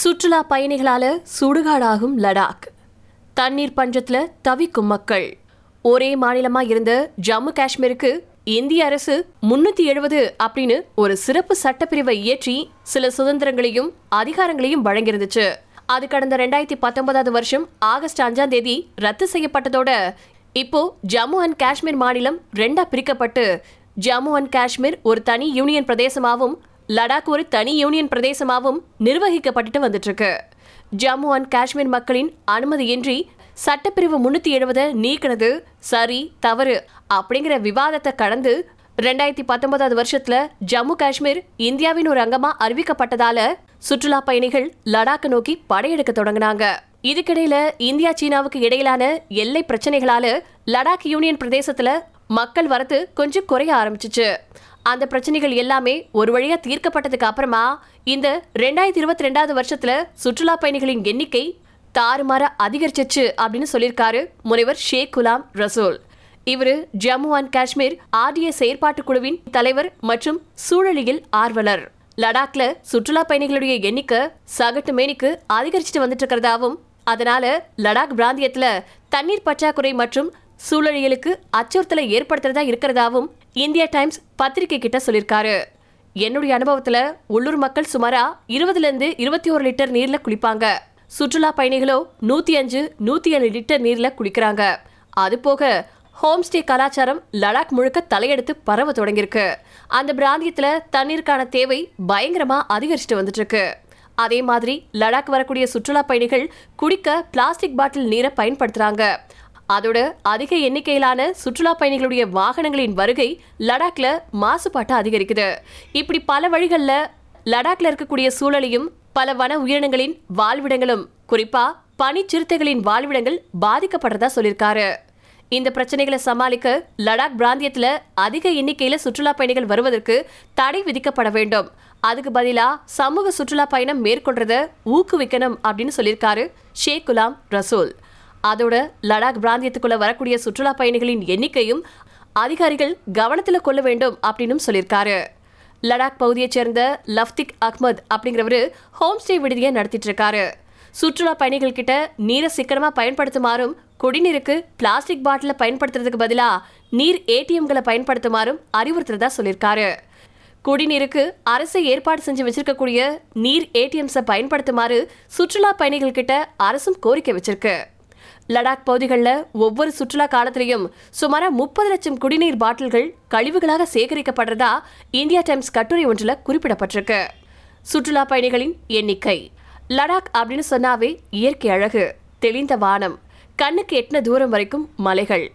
சுற்றுலா பயணிகளால சுடுகாடாகும் லடாக். தண்ணீர் பஞ்சத்துல தவிக்கும் மக்கள். ஒரே மாநிலமா இருந்த ஜம்மு காஷ்மீருக்கு இந்திய அரசு முன்னூத்தி எழுபது அப்படின்னு ஒரு சிறப்பு சட்டப்பிரிவை இயற்றி சில சுதந்திரங்களையும் அதிகாரங்களையும் வழங்கியிருந்துச்சு. அது கடந்த ரெண்டாயிரத்தி பத்தொன்பதாவது வருஷம் ஆகஸ்ட் அஞ்சாம் தேதி ரத்து செய்யப்பட்டதோட இப்போ ஜம்மு அண்ட் காஷ்மீர் மாநிலம் ரெண்டா பிரிக்கப்பட்டு ஜம்மு அண்ட் காஷ்மீர் ஒரு தனி யூனியன் பிரதேசமாகவும் லடாக் ஒரு தனி யூனியன் பிரதேசமாகவும் நிர்வகிக்கப்பட்டுட்டு வந்துட்டு இருக்கு ஜம்மு அண்ட் காஷ்மீர் மக்களின் அனுமதியின்றி சட்டப்பிரிவு முன்னூத்தி எழுபதை நீக்கினது சரி தவறு அப்படிங்கிற விவாதத்தை கடந்து ரெண்டாயிரத்தி பத்தொன்பதாவது வருஷத்துல ஜம்மு காஷ்மீர் இந்தியாவின் ஒரு அங்கமா அறிவிக்கப்பட்டதால சுற்றுலா பயணிகள் லடாக்கை நோக்கி படையெடுக்க தொடங்கினாங்க. இதுக்கிடையில இந்தியா சீனாவுக்கு இடையிலான எல்லை பிரச்சனைகளால லடாக் யூனியன் பிரதேசத்துல மக்கள் வரத்து கொஞ்சம் குறைய ஆரம்பிச்சிச்சு. அந்த பிரச்சனைகள் எல்லாமே ஒரு வழியா தீர்க்கப்பட்டதுக்கு அப்புறமா இந்த ரெண்டாயிரத்தி இருபத்தி ரெண்டாவது வருஷத்துல சுற்றுலா பயணிகளின் எண்ணிக்கை தாறுமாற அதிகரிச்சிச்சு அப்படின்னு சொல்லியிருக்காரு முனைவர் ஷேக் குலாம் ரசூல். இவரு ஜம்மு அண்ட் காஷ்மீர் ஆர்டிஏ செயற்பாட்டு குழுவின் தலைவர் மற்றும் சூழலியல் ஆர்வலர். லடாக்ல சுற்றுலா பயணிகளுடைய எண்ணிக்கை சகட்டு மேனிக்கு அதிகரிச்சுட்டு வந்துட்டு இருக்கிறதாவும் அதனால லடாக் பிராந்தியத்துல தண்ணீர் பற்றாக்குறை மற்றும் சூழலியலுக்கு அச்சுறுத்தலை ஏற்படுத்துறதா இருக்கிறதாவும் இந்தியா டைம்ஸ் பத்திரிகை கிட்ட சொல்லியிருக்காரு என்னுடைய அனுபவத்துல உள்ளூர் மக்கள் சுமாரா இருபதுல இருந்து இருபத்தி ஒரு லிட்டர் நீர்ல குளிப்பாங்க. சுற்றுலா பயணிகளோ நூத்தி அஞ்சு நூத்தி ஏழு லிட்டர் நீர்ல குளிக்கிறாங்க. அது போக ஹோம் ஸ்டே கலாச்சாரம் லடாக் முழுக்க தலையெடுத்து பரவ தொடங்கியிருக்கு. அந்த பிராந்தியத்துல தண்ணீருக்கான தேவை பயங்கரமா அதிகரிச்சுட்டு வந்துட்டு இருக்கு அதே மாதிரி லடாக் வரக்கூடிய சுற்றுலா பயணிகள் குடிக்க பிளாஸ்டிக் பாட்டில் நீரை பயன்படுத்துறாங்க. அதோட அதிக எண்ணிக்கையிலான சுற்றுலா பயணிகளுடைய வாகனங்களின் வருகை லடாக்ல மாசுபாட்டை அதிகரிக்குது. இப்படி பல வழிகளில் லடாக்ல இருக்கக்கூடிய சூழலையும் பல வன உயிரினங்களின் வாழ்விடங்களும் குறிப்பா பனிச்சிறுத்தைகளின் வாழ்விடங்கள் பாதிக்கப்படுறதா சொல்லியிருக்காரு. இந்த பிரச்சனைகளை சமாளிக்க லடாக் பிராந்தியத்துல அதிக எண்ணிக்கையில சுற்றுலா பயணிகள் வருவதற்கு தடை விதிக்கப்பட வேண்டும். அதுக்கு பதிலா சமூக சுற்றுலா பயணம் மேற்கொள்றத ஊக்குவிக்கணும் அப்படின்னு சொல்லியிருக்காரு ஷேக் குலாம் ரசூல். அதோட லடாக் பிராந்தியத்துக்குள்ள வரக்கூடிய சுற்றுலா பயணிகளின் எண்ணிக்கையும் அதிகாரிகள் கவனத்தில் கொள்ள வேண்டும் அப்படின்னு சொல்லியிருக்காரு. லடாக் பகுதியைச் சேர்ந்த லஃப்திக் அஹ்மத் அப்படிங்கிறவரு ஹோம் ஸ்டே விடுதியை நடத்திட்டு இருக்காரு. சுற்றுலா பயணிகள் கிட்ட நீரை சிக்கனமா பயன்படுத்துமாறும் குடிநீருக்கு பிளாஸ்டிக் பாட்டில பயன்படுத்துறதுக்கு பதிலா நீர் ஏடிஎம்களை பயன்படுத்துமாறும் அறிவுறுத்துறதா சொல்லியிருக்காரு. குடிநீருக்கு அரசு ஏற்பாடு செஞ்சு வச்சிருக்கக்கூடிய நீர் ஏடிஎம்ஸை பயன்படுத்துமாறு சுற்றுலா பயணிகள் கிட்ட அரசும் கோரிக்கை வச்சிருக்கு. லடாக் பகுதிகளில் ஒவ்வொரு சுற்றுலா காலத்திலையும் சுமாரா முப்பது லட்சம் குடிநீர் பாட்டில்கள் கழிவுகளாக சேகரிக்கப்படுறதா இந்தியா டைம்ஸ் கட்டுரை ஒன்றில் குறிப்பிடப்பட்டிருக்கு. சுற்றுலா பயணிகளின் எண்ணிக்கை. லடாக் அப்படின்னு சொன்னாவே இயற்கை அழகு தெளிந்த வானம் கண்ணுக்கு எட்டின தூரம் வரைக்கும் மலைகள்.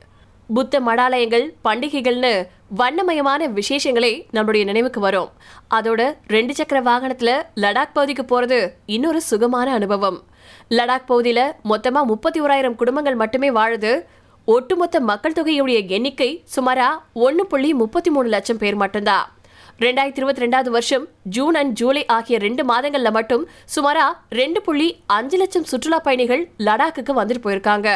புத்த மடாலயங்கள் பண்டிகைகள்னு வண்ணமயமான விசேஷங்களே நம்மளுடைய நினைவுக்கு வரும். அதோட ரெண்டு சக்கர வாகனத்துல லடாக் பகுதிக்கு போறது இன்னொரு சுகமான அனுபவம். லடாக் பகுதியில மொத்தமா முப்பத்தி ஓராயிரம் குடும்பங்கள் மட்டுமே வாழுது. ஒட்டுமொத்த மக்கள் தொகையுடைய எண்ணிக்கை சுமாரா ஒன்று புள்ளி முப்பத்தி மூணு லட்சம் பேர் மட்டும்தான் ரெண்டாயிரத்தி இருபத்தி ரெண்டாவது வருஷம் ஜூன் அண்ட் ஜூலை ஆகிய ரெண்டு மாதங்கள்ல மட்டும் சுமாரா ரெண்டு புள்ளி அஞ்சு லட்சம் சுற்றுலா பயணிகள் லடாக்குக்கு வந்துட்டு போயிருக்காங்க.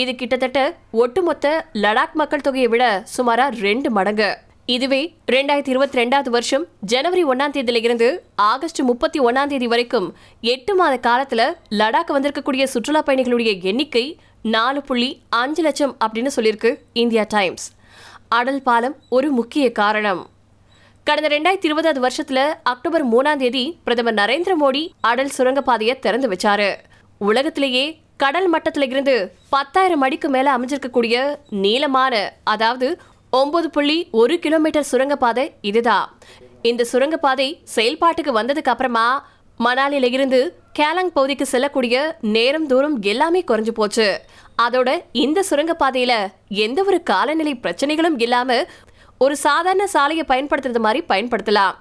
இது கிட்டத்தட்ட ஒட்டுமொத்த லடாக் மக்கள் தொகையை விட சுமாரா ரெண்டு மடங்கு. இதுவே ரெண்டாயிரத்தி இருபத்தி ரெண்டாவது வருஷம் ஜனவரி ஒன்னாம் தேதியிலிருந்து ஆகஸ்ட் முப்பத்தி ஒன்னாம் தேதி வரைக்கும் எட்டு மாத காலத்துல லடாக் வந்திருக்கக்கூடிய சுற்றுலா பயணிகளுடைய எண்ணிக்கை நாலு புள்ளி அஞ்சு லட்சம் அப்படின்னு சொல்லியிருக்கு இந்தியா டைம்ஸ். அடல் பாலம் ஒரு முக்கிய காரணம். கடந்த ரெண்டாயிரத்தி இருபதாவது வருஷத்துல அக்டோபர் மூணாம் தேதி பிரதமர் நரேந்திர மோடி அடல் சுரங்கப்பாதையை திறந்து வச்சாரு. உலகத்திலேயே கடல் மட்டத்தில் இருந்து பத்தாயிரம் அடிக்கு மேலே அமைஞ்சிருக்கக்கூடிய நீளமான அதாவது ஒன்பது புள்ளி ஒரு கிலோமீட்டர் சுரங்கப்பாதை இதுதான் இந்த சுரங்கப்பாதை செயல்பாட்டுக்கு வந்ததுக்கு அப்புறமா மணாலியில இருந்து கேலாங் பகுதிக்கு செல்லக்கூடிய நேரம் தூரம் எல்லாமே குறைஞ்சு போச்சு. அதோட இந்த சுரங்கப்பாதையில எந்த ஒரு காலநிலை பிரச்சனைகளும் இல்லாம ஒரு சாதாரண சாலையை பயன்படுத்துறது மாதிரி பயன்படுத்தலாம்.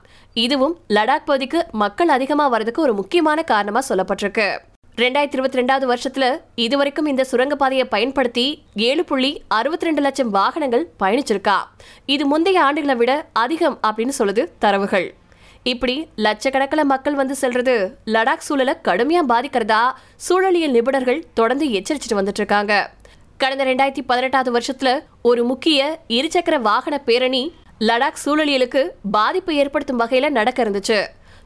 இதுவும் லடாக் பகுதிக்கு மக்கள் அதிகமாக வரதுக்கு ஒரு முக்கியமான காரணமாக சொல்லப்பட்டிருக்கு. ரெண்டாயிரத்தி இருபத்தி ரெண்டாவது வருஷத்துல இதுவரைக்கும் இந்த சுரங்கப்பாதையை பயன்படுத்தி ஏழு புள்ளி அறுபத்தி ரெண்டு லட்சம் வாகனங்கள் பயணிச்சிருக்கா. இது முந்தைய ஆண்டுகளை விட அதிகம் அப்படின்னு சொல்லுது தரவுகள். இப்படி லட்சக்கணக்கில் மக்கள் வந்து செல்றது லடாக் சூழலை கடுமையா பாதிக்கிறதா சூழலியல் நிபுணர்கள் தொடர்ந்து எச்சரிச்சுட்டு வந்துட்டு இருக்காங்க. கடந்த ரெண்டாயிரத்தி பதினெட்டாவது வருஷத்துல ஒரு முக்கிய இருசக்கர வாகன பேரணி லடாக் சூழலியலுக்கு பாதிப்பு ஏற்படுத்தும் வகையில நடக்க இருந்துச்சு.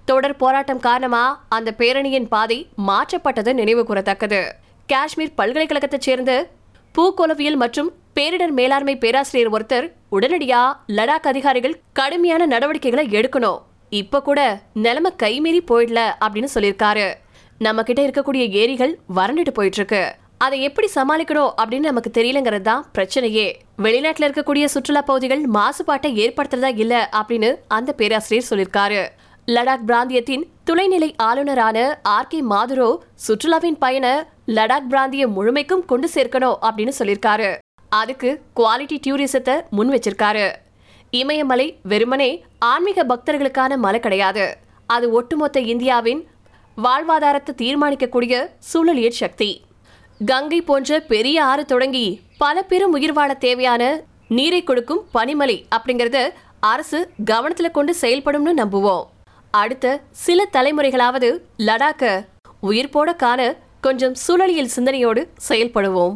தொடர் போராட்டம் காரணமா அந்த பேரணியின் பாதை மாற்றப்பட்டது நினைவு கூறத்தக்கது. காஷ்மீர் பல்கலைக்கழகத்தைச் சேர்ந்த பூக்கோளவியல் மற்றும் பேரிடர் மேலாண்மை பேராசிரியர் ஒருத்தர் உடனடியா லடாக் அதிகாரிகள் கடுமையான நடவடிக்கைகளை எடுக்கணும். இப்ப கூட நிலைமை கைமீறி போயிடல அப்படின்னு சொல்லியிருக்காரு. நம்ம கிட்ட இருக்கக்கூடிய ஏரிகள் வறண்டுட்டு போயிட்டு இருக்கு அதை எப்படி சமாளிக்கணும் அப்படின்னு நமக்கு தெரியலங்கிறது தான் பிரச்சனையே. வெளிநாட்டில் இருக்கக்கூடிய சுற்றுலா பகுதிகள் மாசுபாட்டை ஏற்படுத்துறதா இல்ல அப்படின்னு அந்த பேராசிரியர் சொல்லியிருக்காரு. லடாக் பிராந்தியத்தின் துணைநிலை ஆளுநரான ஆர் கே மாதுரோ சுற்றுலாவின் பயண லடாக் பிராந்தியம் முழுமைக்கும் கொண்டு சேர்க்கணும் அப்படின்னு சொல்லியிருக்காரு. அதுக்கு குவாலிட்டி டூரிசத்தை முன் வச்சிருக்காரு. இமயமலை வெறுமனே ஆன்மீக பக்தர்களுக்கான மலை கிடையாது. அது ஒட்டுமொத்த இந்தியாவின் வாழ்வாதாரத்தை தீர்மானிக்கக்கூடிய சூழலியற் சக்தி. கங்கை போன்ற பெரிய ஆறு தொடங்கி பல பெரும் உயிர் வாழ தேவையான நீரை கொடுக்கும் பனிமலை அப்படிங்கறத அரசு கவனத்தில் கொண்டு செயல்படும்னு நம்புவோம். அடுத்த சில தலைமுறைகளாவது லடாக்க உயிர் போட காண கொஞ்சம் சூழலியல் சிந்தனையோடு செயல்படுவோம்.